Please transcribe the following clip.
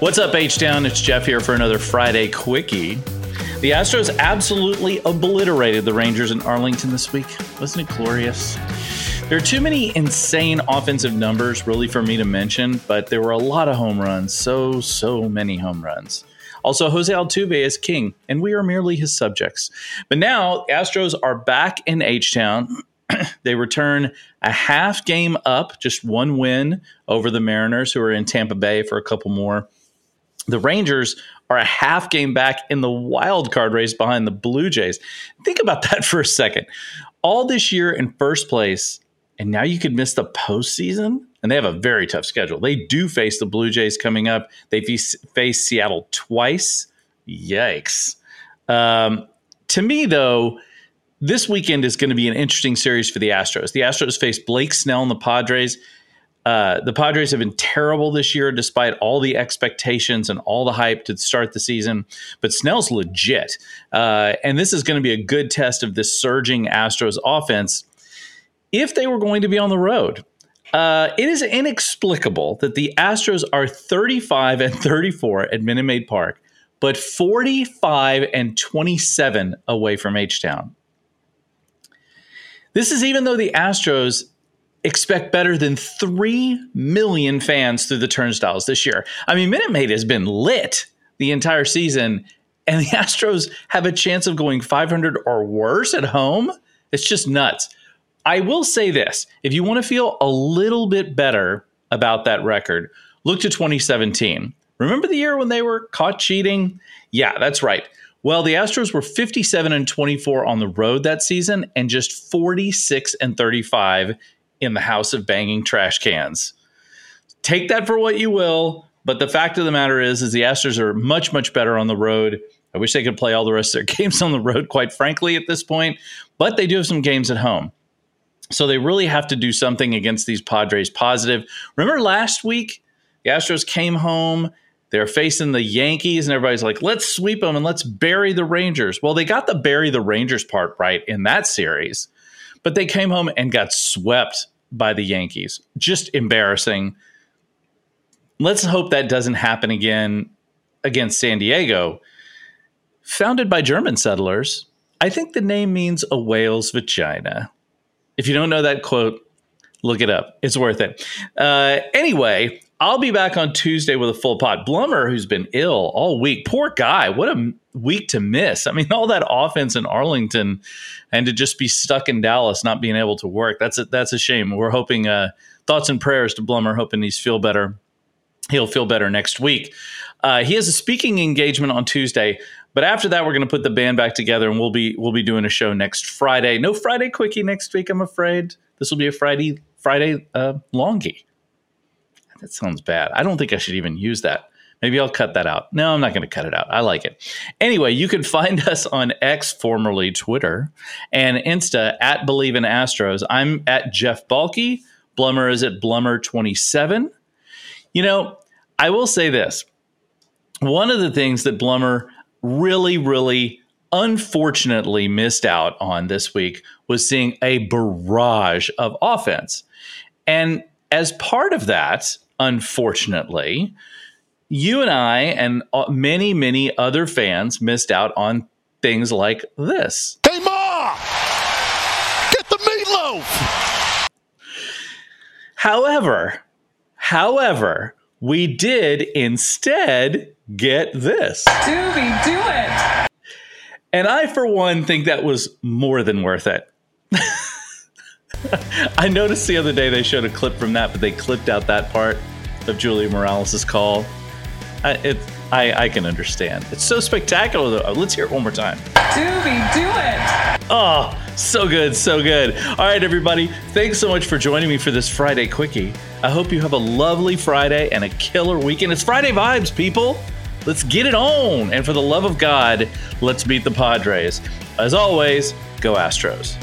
What's up, H Town? It's Jeff here for another Friday Quickie. The Astros absolutely obliterated the Rangers in Arlington this week. Wasn't it glorious? There are too many insane offensive numbers, really, for me to mention, but there were a lot of home runs. So, so many home runs. Also, Jose Altuve is king, and we are merely his subjects. But now, Astros are back in H Town. they return a half game up, just one win over the Mariners, who are in Tampa Bay for a couple more. The Rangers are a half game back in the wild card race behind the Blue Jays. Think about that for a second. All this year in first place, and now you could miss the postseason. And they have a very tough schedule. They do face the Blue Jays coming up. They face Seattle twice. Yikes. Um, to me, though, this weekend is going to be an interesting series for the Astros. The Astros face Blake Snell and the Padres. Uh, the Padres have been terrible this year, despite all the expectations and all the hype to start the season. But Snell's legit, uh, and this is going to be a good test of this surging Astros offense. If they were going to be on the road, uh, it is inexplicable that the Astros are 35 and 34 at Minute Maid Park, but 45 and 27 away from H Town. This is even though the Astros expect better than 3 million fans through the turnstiles this year. I mean, Minute Maid has been lit the entire season, and the Astros have a chance of going 500 or worse at home. It's just nuts. I will say this if you want to feel a little bit better about that record, look to 2017. Remember the year when they were caught cheating? Yeah, that's right. Well, the Astros were 57 and 24 on the road that season and just 46 and 35 in the house of banging trash cans. Take that for what you will, but the fact of the matter is is the Astros are much much better on the road. I wish they could play all the rest of their games on the road quite frankly at this point, but they do have some games at home. So they really have to do something against these Padres positive. Remember last week, the Astros came home, they're facing the Yankees, and everybody's like, let's sweep them and let's bury the Rangers. Well, they got the bury the Rangers part right in that series. But they came home and got swept by the Yankees. Just embarrassing. Let's hope that doesn't happen again against San Diego. Founded by German settlers, I think the name means a whale's vagina. If you don't know that quote, look it up. It's worth it. Uh, anyway, I'll be back on Tuesday with a full pod. Blummer, who's been ill all week, poor guy. What a week to miss. I mean, all that offense in Arlington, and to just be stuck in Dallas, not being able to work. That's a, that's a shame. We're hoping uh, thoughts and prayers to Blummer, hoping he's feel better. He'll feel better next week. Uh, he has a speaking engagement on Tuesday, but after that, we're going to put the band back together, and we'll be we'll be doing a show next Friday. No Friday quickie next week, I'm afraid. This will be a Friday Friday uh, longie. That sounds bad. I don't think I should even use that. Maybe I'll cut that out. No, I'm not going to cut it out. I like it. Anyway, you can find us on X, formerly Twitter, and Insta at Bleav in Astros. I'm at Jeff Balke. Blummer is at Blummer27. You know, I will say this. One of the things that Blummer really, really unfortunately missed out on this week was seeing a barrage of offense. And as part of that, unfortunately, you and I and uh, many, many other fans missed out on things like this. Hey, Ma! Get the meatloaf! However, however, we did instead get this. Doobie, do it! And I, for one, think that was more than worth it. I noticed the other day they showed a clip from that, but they clipped out that part of Julia Morales' call. I, it, I, I can understand. It's so spectacular, though. Let's hear it one more time. Doobie, do it! Oh, so good, so good. All right, everybody. Thanks so much for joining me for this Friday Quickie. I hope you have a lovely Friday and a killer weekend. It's Friday vibes, people. Let's get it on. And for the love of God, let's beat the Padres. As always, go Astros.